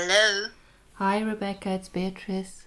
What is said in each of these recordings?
Hello. Hi, Rebecca. It's Beatrice.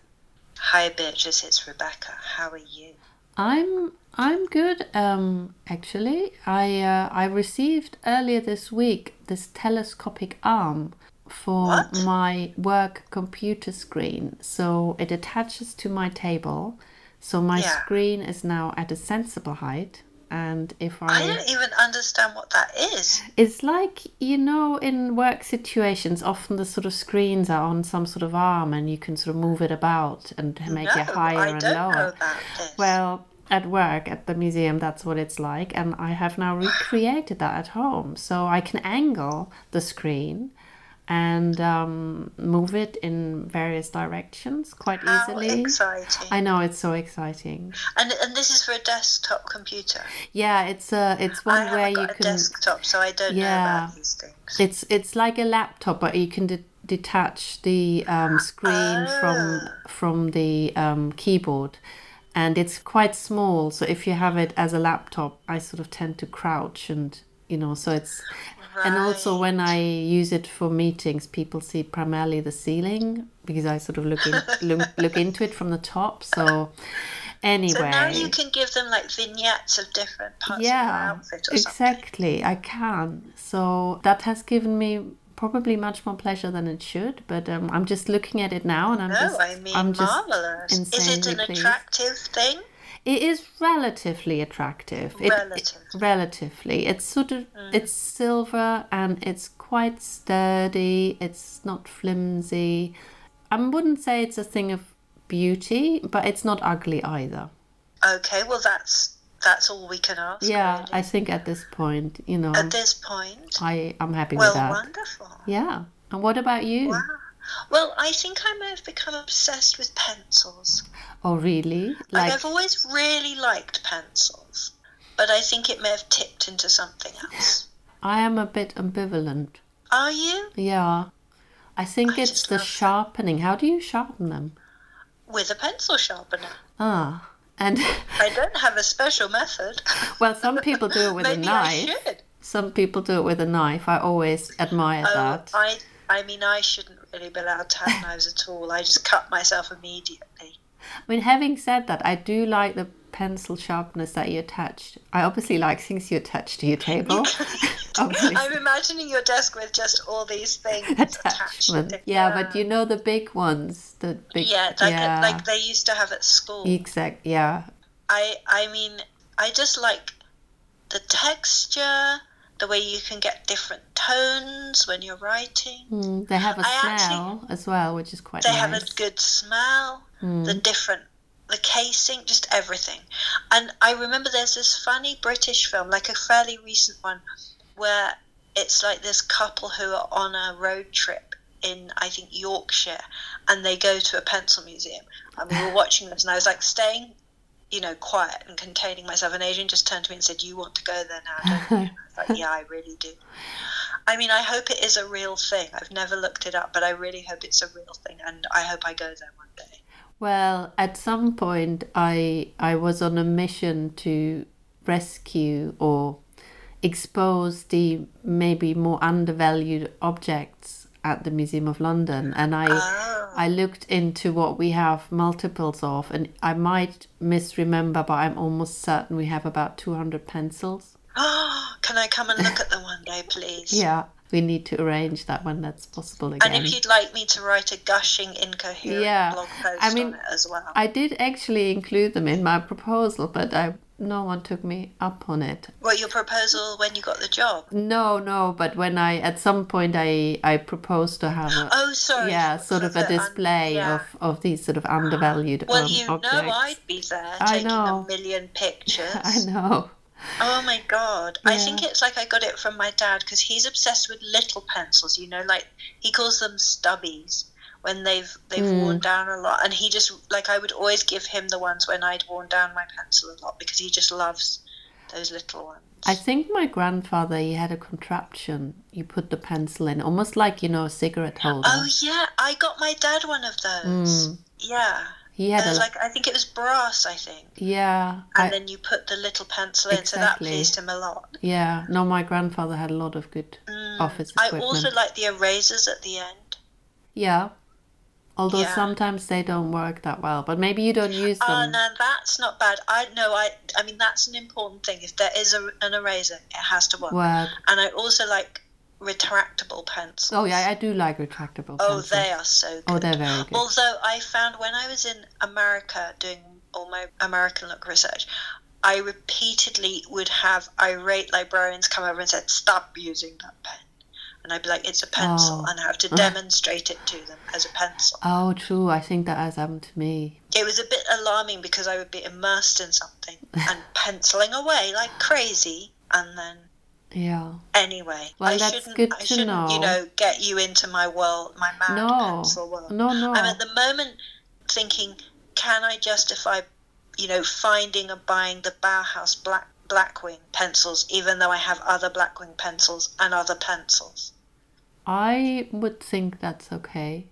Hi, Beatrice. It's Rebecca. How are you? I'm I'm good. Um, actually, I uh, I received earlier this week this telescopic arm for What? my work computer screen. So it attaches to my table. So my Yeah. screen is now at a sensible height. And if I don't even understand what that is. It's like, you know, in work situations, often the sort of screens are on some sort of arm and you can sort of move it about and make no, it higher I and lower. know about this. Well, at work, at the museum, that's what it's like. And I have now recreated that at home. So I can angle the screen and um, move it in various directions quite How easily. exciting! I know it's so exciting. and and this is for a desktop computer. Yeah, it's uh, it's I one haven't where got you a can. desktop, so I don't know Yeah. about these things. It's it's like a laptop, but you can de- detach the um, screen from Ah. from the um, keyboard, and it's quite small. So if you have it as a laptop, I sort of tend to crouch, and you know, so it's. And also, when I use it for meetings, people see primarily the ceiling because I sort of look in, look, look into it from the top. So, anyway. So now you can give them like vignettes of different parts of your Yeah, outfit or something. exactly. I can. So that has given me probably much more pleasure than it should. But um, I'm just looking at it now, and I'm No, just, I mean I'm just marvelous. Is it an pleased. attractive thing? It is relatively attractive. It- it- Relatively. relatively. It's sort of Mm. it's silver and it's quite sturdy. It's not flimsy. I wouldn't say it's a thing of beauty, but it's not ugly either. Okay, well that's that's all we can ask. Yeah, really. I think at this point, you know, At this point, I I'm happy well, with that. Well, wonderful. Yeah. And what about you? Wow. Well, I think I may have become obsessed with pencils. Oh, really? Like, I've always really liked pencils, but I think it may have tipped into something else. I am a bit ambivalent. Are you? Yeah. I think I it's the love them. sharpening. How do you sharpen them? With a pencil sharpener. Ah. And, I don't have a special method. well, some people do it with Maybe a knife. I should. Some people do it with a knife. I always admire Oh, that. I, I mean, I shouldn't really be allowed to have knives at all. I just cut myself immediately. I mean, having said that, I do like the pencil sharpness that you attached. I obviously like things you attach to your table. I'm imagining your desk with just all these things attached. Attachment. Yeah, but you know the big ones, the big. Yeah, like yeah. like they used to have at school. Exact. Yeah. I I mean, I just like the texture, the way you can get different tones when you're writing. Mm, they have a I actually- smell as well, which is quite They nice. have a good smell, the different the casing, just everything. And I remember there's this funny British film, like a fairly recent one, where it's like this couple who are on a road trip in I think Yorkshire and they go to a pencil museum. And we were watching this and I was like staying, you know, quiet and containing myself and Adrian just turned to me and said, You want to go there now, don't you? I was like, Yeah, I really do. I mean, I hope it is a real thing. I've never looked it up, but I really hope it's a real thing, and I hope I go there one day. Well, at some point, I I was on a mission to rescue or expose the maybe more undervalued objects at the Museum of London, and I Oh. I looked into what we have multiples of, and I might misremember, but I'm almost certain we have about two hundred pencils. Can I come and look at them one day, please? Yeah, we need to arrange that when that's possible again. And if you'd like me to write a gushing, incoherent Yeah. blog post I mean, on it as well. I did actually include them in my proposal, but I no one took me up on it. What your proposal when you got the job? No, no, but when I at some point I I proposed to have a Oh, sorry. yeah, sort of a the un- display yeah. of of these sort of undervalued Well, um, you objects. know I'd be there I taking know. a million pictures. I know. Oh my god! I think it's like I got it from my dad because he's obsessed with little pencils. You know, like he calls them stubbies when they've they've Hmm. worn down a lot, and he just like I would always give him the ones when I'd worn down my pencil a lot because he just loves those little ones. I think my grandfather he had a contraption. You put the pencil in, almost like you know a cigarette holder. Oh yeah, I got my dad one of those. Yeah, he had it was a like I think it was brass, I think, yeah. and I, then you put the little pencil in, so that pleased him a lot. yeah. No, my grandfather had a lot of good office Mm. I also like the erasers at the end. Yeah. Although Yeah. sometimes they don't work that well, but maybe you don't use them. Oh them. no, that's not bad. I no, I I mean that's an important thing. If there is a, an eraser, it has to work. Work. And I also like retractable pencils. Oh yeah, I do like retractable pens. Oh, pencils. they are so oh, good. Oh, they're very good. Although I found when I was in America doing all my American look research, I repeatedly would have irate librarians come over and said, "Stop using that pen," and I'd be like, "It's a pencil," Oh. and I have to demonstrate it to them as a pencil. Oh, true. I think that has happened to me. It was a bit alarming because I would be immersed in something and penciling away like crazy, and then Yeah. anyway, Well, I that's shouldn't, good I shouldn't, you know. know, get you into my world, my mad No. pencil world. No, no. I'm at the moment thinking, can I justify, you know, finding and buying the Bauhaus black Blackwing pencils, even though I have other Blackwing pencils and other pencils? I would think that's okay.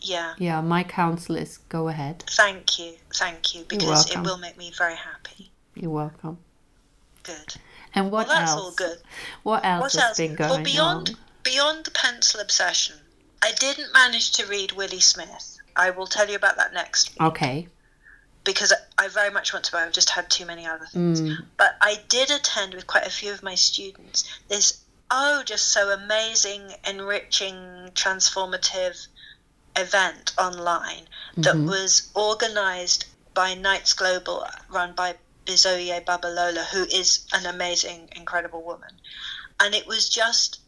Yeah. Yeah, my counsel is go ahead. Thank you, thank you, because it will make me very happy. You're welcome. Good. And what well, that's else? all good. What else What has else? been going well, beyond on? beyond the pencil obsession, I didn't manage to read Willie Smith. I will tell you about that next week Okay. Because I very much want to. But I've just had too many other things. Mm. But I did attend with quite a few of my students this oh, just so amazing, enriching, transformative event online that Mhm. was organized by Knights Global, run by Bisoye Babalola, who is an amazing, incredible woman. And it was just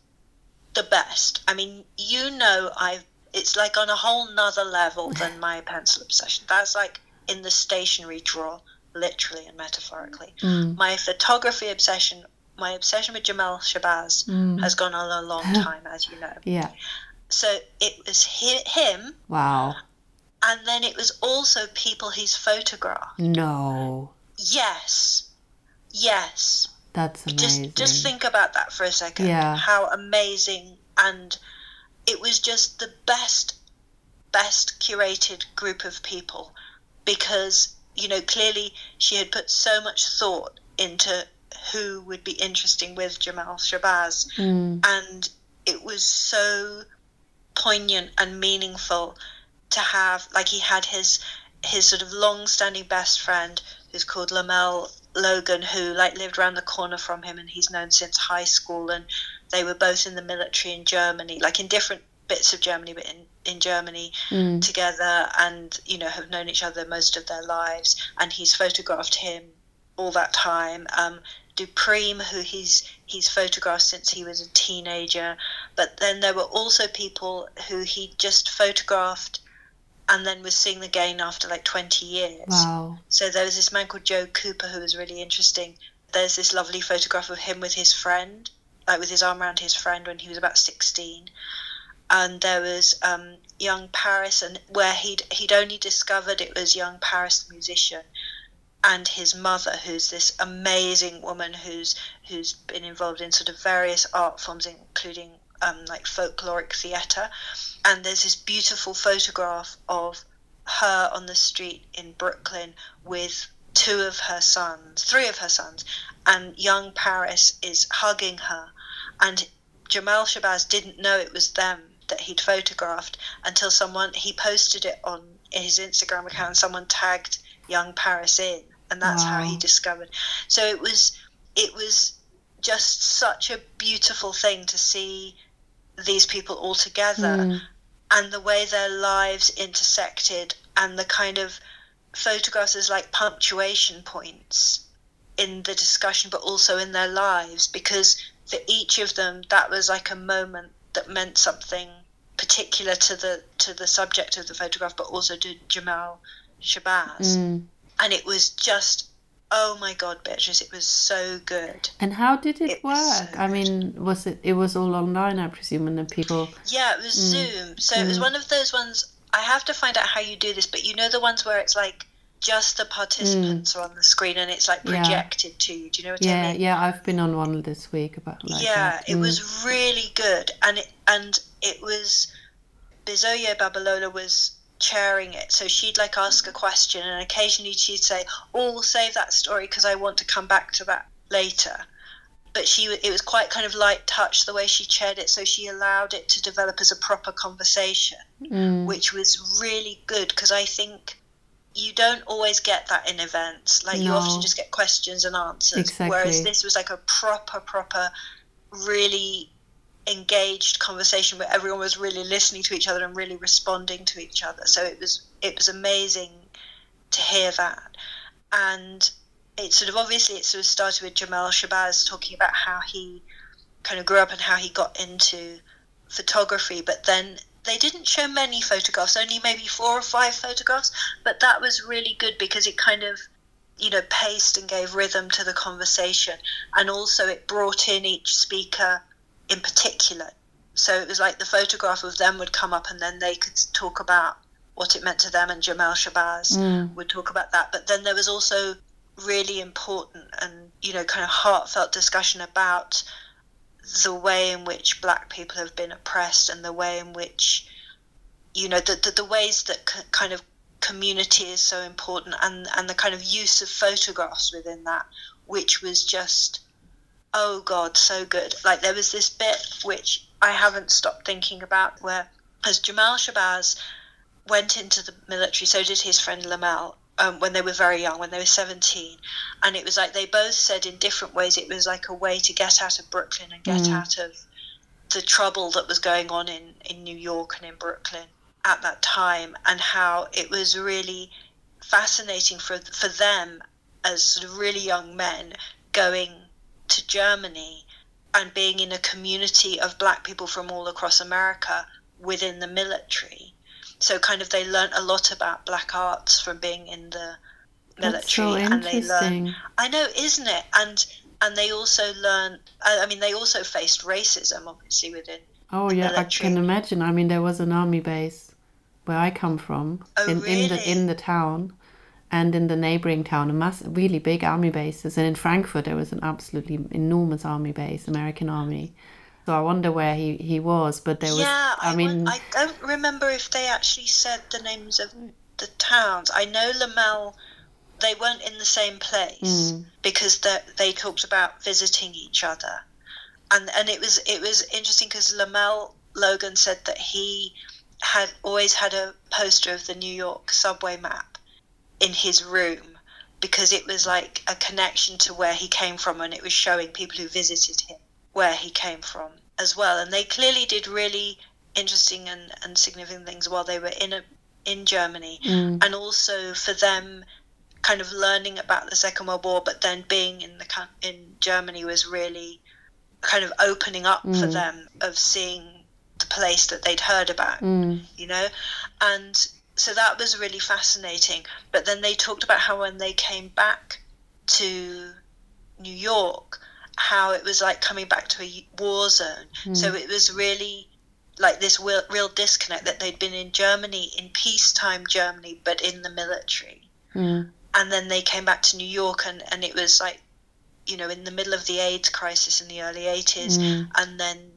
the best. I mean, you know, I've it's like on a whole nother level than my pencil obsession. That's like in the stationery drawer, literally and metaphorically. Mm. My photography obsession, my obsession with Jamal Shabazz Mm. has gone on a long time, as you know. Yeah. So it was hi- him, Wow. and then it was also people he's photographed. No. Yes, yes. That's amazing. Just just think about that for a second. Yeah. How amazing and it was just the best best curated group of people because you know clearly she had put so much thought into who would be interesting with Jamal Shabazz Mm. and it was so poignant and meaningful to have like he had his his sort of long-standing best friend who's called Lamel Logan who like lived around the corner from him and he's known since high school and they were both in the military in Germany like in different bits of Germany but in in Germany Mm. together and you know have known each other most of their lives and he's photographed him all that time um Dupreme who he's he's photographed since he was a teenager but then there were also people who he just photographed and then was seeing again after like 20 years Wow. so there was this man called Joe Cooper who was really interesting. There's this lovely photograph of him with his friend, like with his arm around his friend when he was about 16. And there was um, young Paris, and where he'd he'd only discovered it was young Paris, the musician, and his mother, who's this amazing woman who's who's been involved in sort of various art forms, including um, like folkloric theatre. And there's this beautiful photograph of her on the street in Brooklyn with two of her sons, three of her sons, and young Paris is hugging her. And Jamal Shabazz didn't know it was them that he'd photographed until someone he posted it on his Instagram account and someone tagged young Paris in and that's how he discovered. So it was it was just such a beautiful thing to see these people all together Mm. and the way their lives intersected and the kind of photographs as like punctuation points in the discussion but also in their lives because for each of them that was like a moment that meant something particular to the to the subject of the photograph but also to Jamal Shabazz Mm. and it was just oh my god Beatrice it was so good And how did it, It work? so I mean, was it? It was all online, I presume, and then people. Yeah, it was Mm. Zoom. So it was Mm. one of those ones. I have to find out how you do this, but you know the ones where it's like just the participants are on the screen and it's like Mm. Yeah. projected to you. Do you know what I mean? yeah. Yeah, I've been on one this week about like yeah, that. it Mm. was really good, and it and it was Bisoye Babalola was chairing it, so she'd like ask a question, and occasionally she'd say, "Oh, we'll save that story because I want to come back to that later." but she it was quite kind of light touch the way she chaired it so she allowed it to develop as a proper conversation Mm. which was really good because i think you don't always get that in events. Like you often just get questions and answers. Exactly. whereas this was like a proper proper really engaged conversation where everyone was really listening to each other and really responding to each other. So it was it was amazing to hear that. And it sort of obviously it sort of started with Jamal Shabazz talking about how he kind of grew up and how he got into photography, but then they didn't show many photographs, only maybe four or five photographs, but that was really good because it kind of you know paced and gave rhythm to the conversation and also it brought in each speaker in particular so it was like the photograph of them would come up and then they could talk about what it meant to them and Jamal Shabazz Mm. would talk about that. But then there was also really important and you know kind of heartfelt discussion about the way in which black people have been oppressed and the way in which you know the the, the ways that c- kind of community is so important and and the kind of use of photographs within that which was just oh god so good. Like there was this bit which i haven't stopped thinking about where as jamal shabazz went into the military so did his friend lamel um, when they were very young when they were 17 and it was like they both said in different ways it was like a way to get out of brooklyn and get Mm. out of the trouble that was going on in, in new york and in brooklyn at that time and how it was really fascinating for for them as sort of really young men going to Germany and being in a community of black people from all across America within the military. So kind of they learnt a lot about black arts from being in the That's so military and they learn. I know, isn't it? And and they also learn I mean they also faced racism obviously within Oh yeah, I can imagine. I mean, there was an army base where I come from Oh, in, in the in the town, and in the neighboring town, a mass, really big army bases. And in Frankfurt, there was an absolutely enormous army base, American Army. So I wonder where he, he was. But there was, yeah, I, I, mean, I don't remember if they actually said the names of the towns. I know Lamel, they weren't in the same place Mm. because they they talked about visiting each other, and and it was it was interesting because Lamel Logan said that he had always had a poster of the New York subway map in his room because it was like a connection to where he came from and it was showing people who visited him where he came from as well and they clearly did really interesting and, and significant things while they were in a in Germany Mm. and also for them kind of learning about the Second World War but then being in the in Germany was really kind of opening up for Mm. them of seeing the place that they'd heard about mm, you know and so that was really fascinating but then they talked about how when they came back to new york how it was like coming back to a war zone. So it was really like this real, real disconnect that they'd been in germany in peacetime germany but in the military. Mm, and then they came back to new york and, and it was like you know in the middle of the aids crisis in the early 80s mm, and then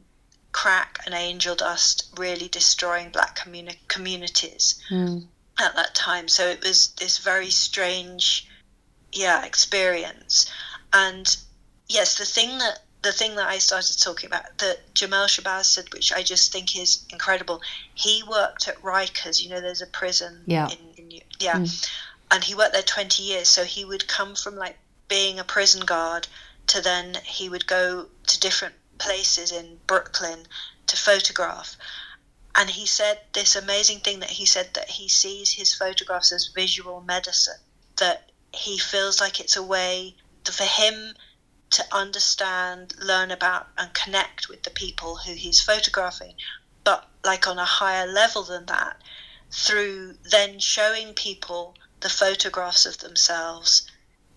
crack and angel dust really destroying black communi- communities mm, at that time. So it was this very strange yeah experience. And yes the thing that the thing that I started talking about that Jamal Shabazz said which I just think is incredible he worked at Rikers you know there's a prison Yeah. in, in yeah. Mm. And he worked there 20 years so he would come from like being a prison guard to then he would go to different places in Brooklyn to photograph. And he said this amazing thing that he said that he sees his photographs as visual medicine that he feels like it's a way for him to understand learn about and connect with the people who he's photographing. But like on a higher level than that through then showing people the photographs of themselves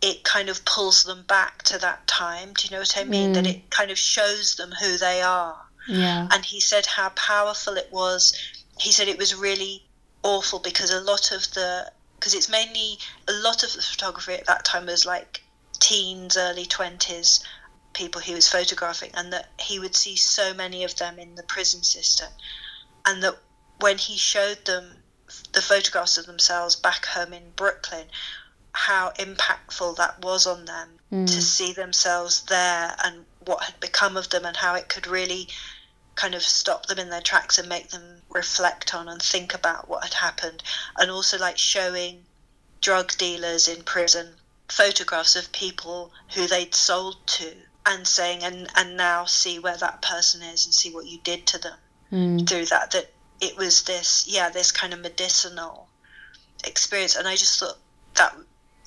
it kind of pulls them back to that time. Do you know what i mean? That Mm. it kind of shows them who they are. Yeah, and he said how powerful it was. He said it was really awful because a lot of the because it's mainly a lot of the photography at that time was like teens, early twenties people he was photographing, and that he would see so many of them in the prison system, and that when he showed them the photographs of themselves back home in Brooklyn, how impactful that was on them mm, to see themselves there and what had become of them and how it could really kind of stop them in their tracks and make them reflect on and think about what had happened. And also like showing drug dealers in prison photographs of people who they'd sold to and saying and and now see where that person is and see what you did to them. Mm. through that that it was this yeah this kind of medicinal experience. And i just thought that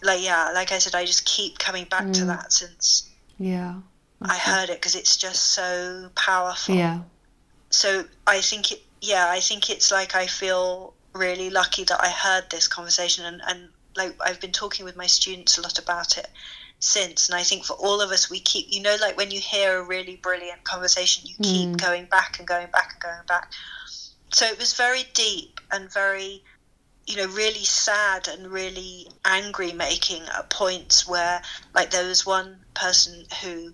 like yeah like i said i just keep coming back mm. to that since yeah. I heard it because it's just so powerful. Yeah. So i think it yeah i think it's like i feel really lucky that i heard this conversation and, and like i've been talking with my students a lot about it since and i think for all of us we keep you know like when you hear a really brilliant conversation you keep mm. going back and going back and going back so it was very deep and very you know really sad and really angry making at points where like there was one person who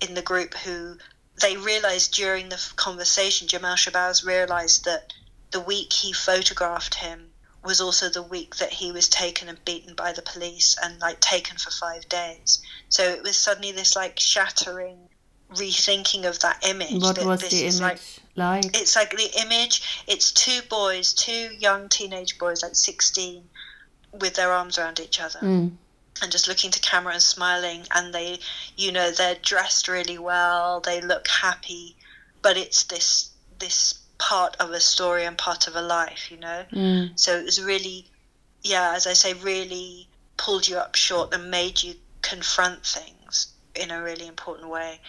in the group who they realized during the conversation jamal shabazz realized that the week he photographed him was also the week that he was taken and beaten by the police and like taken for five days. So it was suddenly this like shattering rethinking of that image. What that was the image like, like? It's like the image. It's two boys, two young teenage boys, like sixteen, with their arms around each other. Mm. And just looking to camera and smiling, and they, you know, they're dressed really well. They look happy, but it's this this part of a story and part of a life, you know? Mm. So it was really, yeah, as I say, really pulled you up short and made you confront things in a really important way.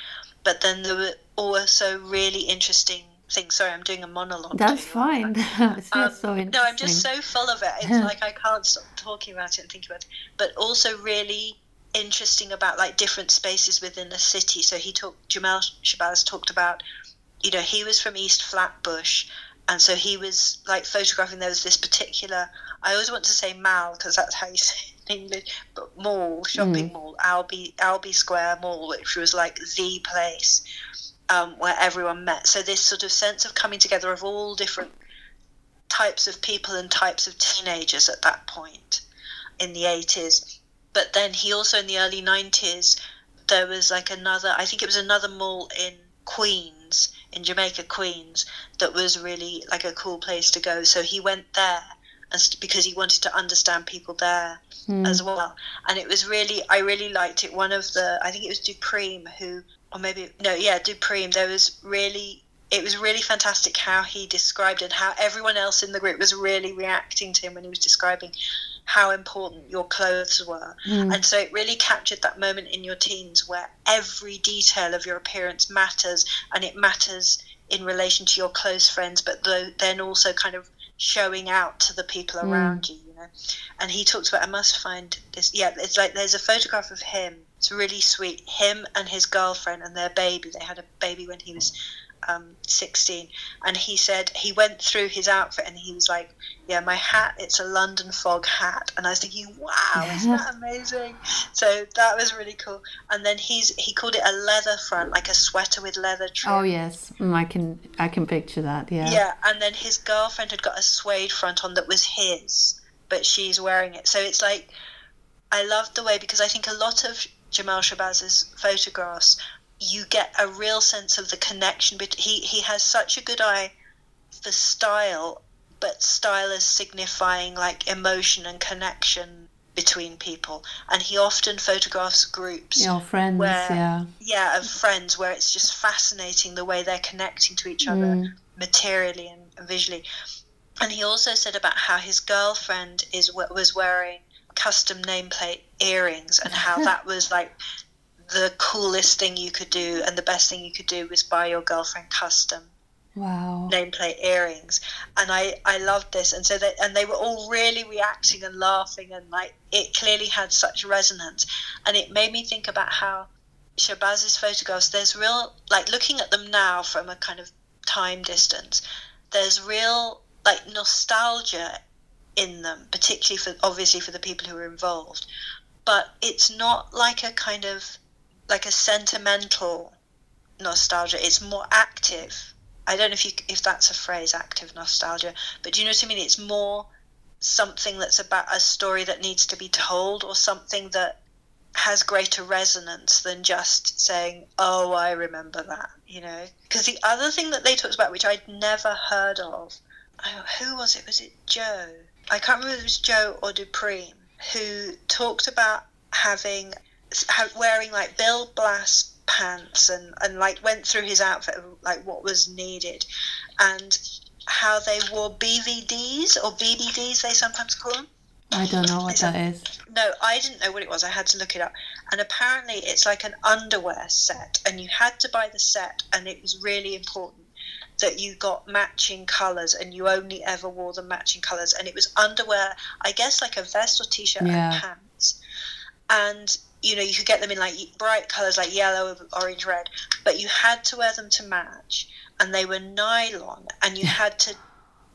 But then there were also really interesting things. Sorry, I'm doing a monologue. That's fine. um, so interesting. No, I'm just so full of it. It's like I can't stop talking about it and thinking about it. But also really interesting about like different spaces within the city. So he talked, Jamal Shabazz talked about you know, he was from East Flatbush, and so he was like photographing. There was this particular. I always want to say mall because that's how you say it in English, but mall, shopping mm. mall, Albee Albee Square Mall, which was like the place um, where everyone met. So this sort of sense of coming together of all different types of people and types of teenagers at that point in the 80s. But then he also in the early 90s there was like another. I think it was another mall in In Jamaica, Queens, that was really like a cool place to go. So he went there as because he wanted to understand people there mm. as well. And it was really, I really liked it. One of the, I think it was Dupreme who, or maybe no, yeah, Dupreme. There was really, it was really fantastic how he described and how everyone else in the group was really reacting to him when he was describing how important your clothes were. Mm. And so it really captured that moment in your teens where every detail of your appearance matters and it matters in relation to your close friends, but then also kind of showing out to the people mm. around you, you know. And he talks about, I must find this. Yeah, it's like there's a photograph of him. It's really sweet. Him and his girlfriend and their baby. They had a baby when he was um, 16 and he said he went through his outfit and he was like yeah my hat it's a london fog hat. And i was thinking wow isn't that amazing? So that was really cool. And then he's he called it a leather front like a sweater with leather trim. Oh yes. Mm, i can i can picture that yeah. Yeah and then his girlfriend had got a suede front on that was his but she's wearing it. So it's like i love the way because i think a lot of jamal shabazz's photographs you get a real sense of the connection. But he he has such a good eye for style, but style is signifying like emotion and connection between people. And he often photographs groups. Yeah, friends. Where, yeah. Yeah, of friends where it's just fascinating the way they're connecting to each other mm. materially and visually. And he also said about how his girlfriend is was wearing custom nameplate earrings and how that was like the coolest thing you could do and the best thing you could do was buy your girlfriend custom wow. nameplate earrings. And i i loved this. And so that and they were all really reacting and laughing and like it clearly had such resonance. And it made me think about how shabazz's photographs there's real like looking at them now from a kind of time distance there's real like nostalgia in them particularly for obviously for the people who are involved. But it's not like a kind of like a sentimental nostalgia. It's more active. I don't know if you if that's a phrase, active nostalgia, but do you know what I mean? It's more something that's about a story that needs to be told, or something that has greater resonance than just saying, "Oh, I remember that," you know. Because the other thing that they talked about, which I'd never heard of, oh, who was it? Was it Joe? I can't remember if it was Joe or Dupree who talked about having wearing like Bill Blass pants and and like went through his outfit like what was needed and how they wore BVDs or BBDs they sometimes call them I don't know what that is. No, I didn't know what it was. I had to look it up. And apparently, it's like an underwear set, and you had to buy the set, and it was really important that you got matching colours and you only ever wore the matching colours. And it was underwear, I guess, like a vest or t shirt yeah. and pants. And you know, you could get them in like bright colours like yellow, orange, red, but you had to wear them to match, and they were nylon, and you had to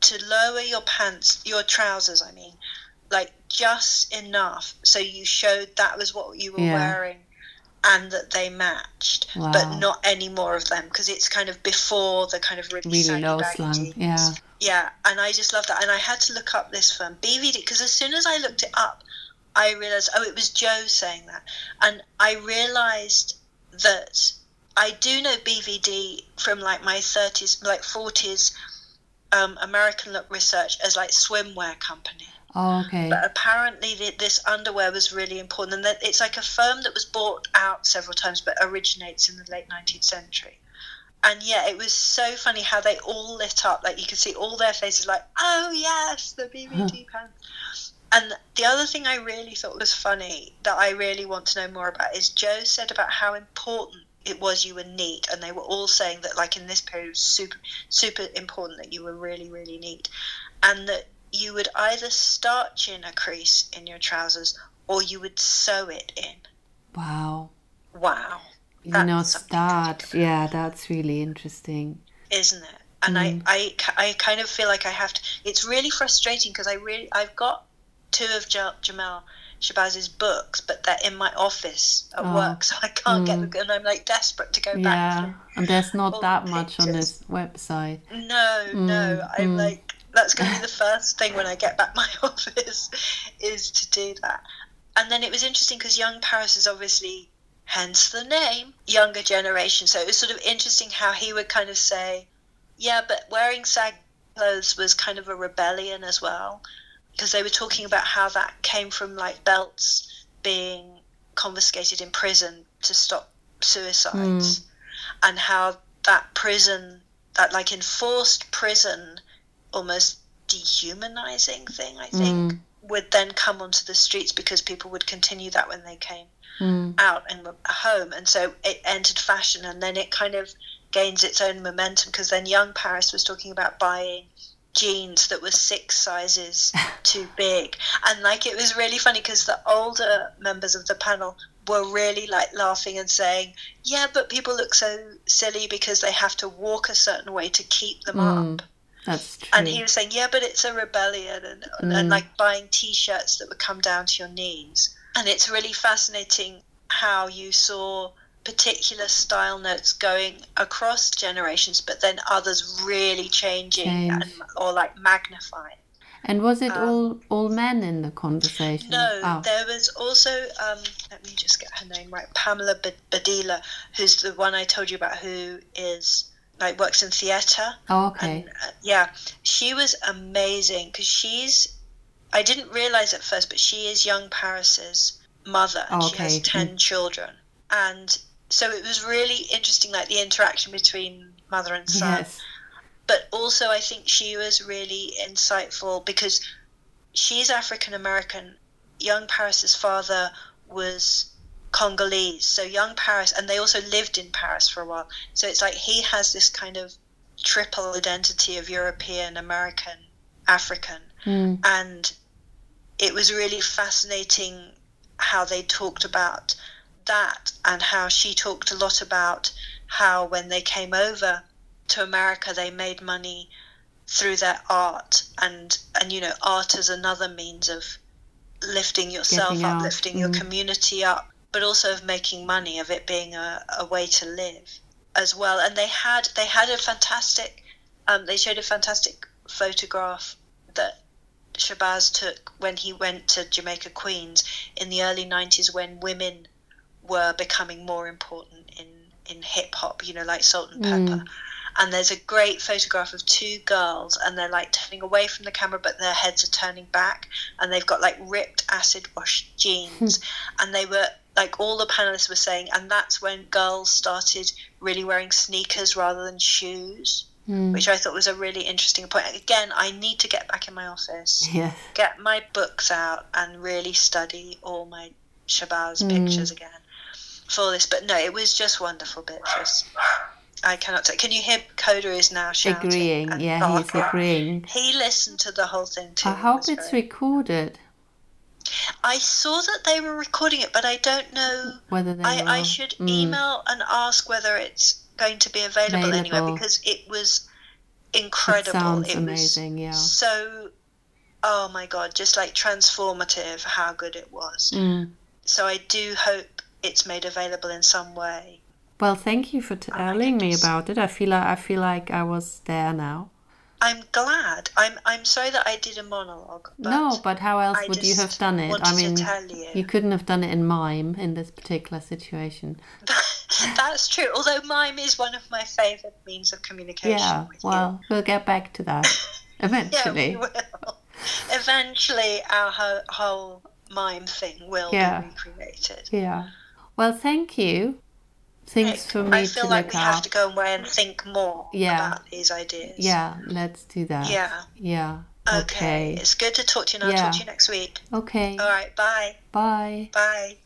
to lower your pants, your trousers, I mean, like just enough so you showed that was what you were yeah. wearing and that they matched, wow. but not any more of them because it's kind of before the kind of really, really low slang. Yeah. Yeah, and I just love that. And I had to look up this firm, BVD, because as soon as I looked it up, I realized, oh, it was Joe saying that. And I realized that I do know BVD from like my 30s, like 40s um, American Look research as like swimwear company. Oh, okay. But apparently, the, this underwear was really important, and that it's like a firm that was bought out several times, but originates in the late 19th century. And yeah, it was so funny how they all lit up. Like you could see all their faces, like, oh yes, the BVD pants. And the other thing I really thought was funny that I really want to know more about is Joe said about how important it was you were neat, and they were all saying that like in this period it was super super important that you were really really neat, and that you would either starch in a crease in your trousers or you would sew it in. Wow. Wow. That's you know, start. Yeah, that's really interesting. Isn't it? And mm. I, I, I kind of feel like I have to. It's really frustrating because I really, I've got two of Jamal Shabazz's books, but they're in my office at oh. work, so I can't mm. get them. And I'm like desperate to go yeah. back. Yeah, and there's not that much on this website. No, mm. no. I'm mm. like, that's going to be the first thing when I get back my office is to do that. And then it was interesting because Young Paris is obviously, hence the name, younger generation. So it was sort of interesting how he would kind of say, yeah, but wearing sag clothes was kind of a rebellion as well. Because they were talking about how that came from like belts being confiscated in prison to stop suicides. Mm. And how that prison, that like enforced prison almost dehumanizing thing, I think, mm. would then come onto the streets because people would continue that when they came mm. out and were home. And so it entered fashion and then it kind of gains its own momentum because then young Paris was talking about buying jeans that were six sizes too big. And like it was really funny because the older members of the panel were really like laughing and saying, Yeah, but people look so silly because they have to walk a certain way to keep them mm. up. That's true. And he was saying, yeah, but it's a rebellion, and, mm. and like buying T-shirts that would come down to your knees. And it's really fascinating how you saw particular style notes going across generations, but then others really changing and, or like magnifying. And was it um, all all men in the conversation? No, oh. there was also. Um, let me just get her name right. Pamela Badila, who's the one I told you about, who is like works in theatre. Oh, okay. And, uh, yeah, she was amazing because she's. I didn't realize at first, but she is young Paris's mother. Oh, okay. She has ten mm. children, and so it was really interesting, like the interaction between mother and son. Yes. But also, I think she was really insightful because she's African American. Young Paris's father was Congolese. So young Paris, and they also lived in Paris for a while. So it's like he has this kind of triple identity of European, American, African. Mm. And it was really fascinating how they talked about that and how she talked a lot about how when they came over to America they made money through their art and and you know art is another means of lifting yourself Getting up out. lifting mm. your community up but also of making money, of it being a, a way to live as well. And they had they had a fantastic, um, they showed a fantastic photograph that Shabazz took when he went to Jamaica Queens in the early 90s when women were becoming more important in in hip hop. You know, like Salt-N-Pepa. And there's a great photograph of two girls, and they're like turning away from the camera, but their heads are turning back, and they've got like ripped acid wash jeans, and they were like all the panelists were saying, and that's when girls started really wearing sneakers rather than shoes, Mm. which I thought was a really interesting point. Again, I need to get back in my office, Yes. get my books out, and really study all my Shabazz Mm. pictures again for this. But no, it was just wonderful, Beatrice. I cannot say. Can you hear Coda is now shouting? Agreeing. Yeah, he's agreeing. He listened to the whole thing too. I hope it's recorded. I saw that they were recording it, but I don't know. Whether they I, I should Mm. email and ask whether it's going to be available, anywhere because it was It incredible. sounds it amazing. was Yeah. so. Oh my god, just like transformative how good it was. Mm. So I do hope it's made available in some way. Well, thank you for telling me about it. I feel like I feel like I was there now. I'm glad. I'm I'm sorry that I did a monologue. But no, but how else I would you have done it? I mean, you. you couldn't have done it in mime in this particular situation. That's true. Although mime is one of my favourite means of communication. Yeah. Well, we'll get back to that you. yeah, eventually. we will. Eventually, our whole, whole mime thing will Yeah. be recreated. Yeah. Well, thank you. Things for me I feel to like look we up. have to go away and think more Yeah. about these ideas. Yeah, let's do that. Yeah. Yeah. Okay. Okay. It's good to talk to you, and I'll Yeah. talk to you next week. Okay. All right. Bye. Bye. Bye.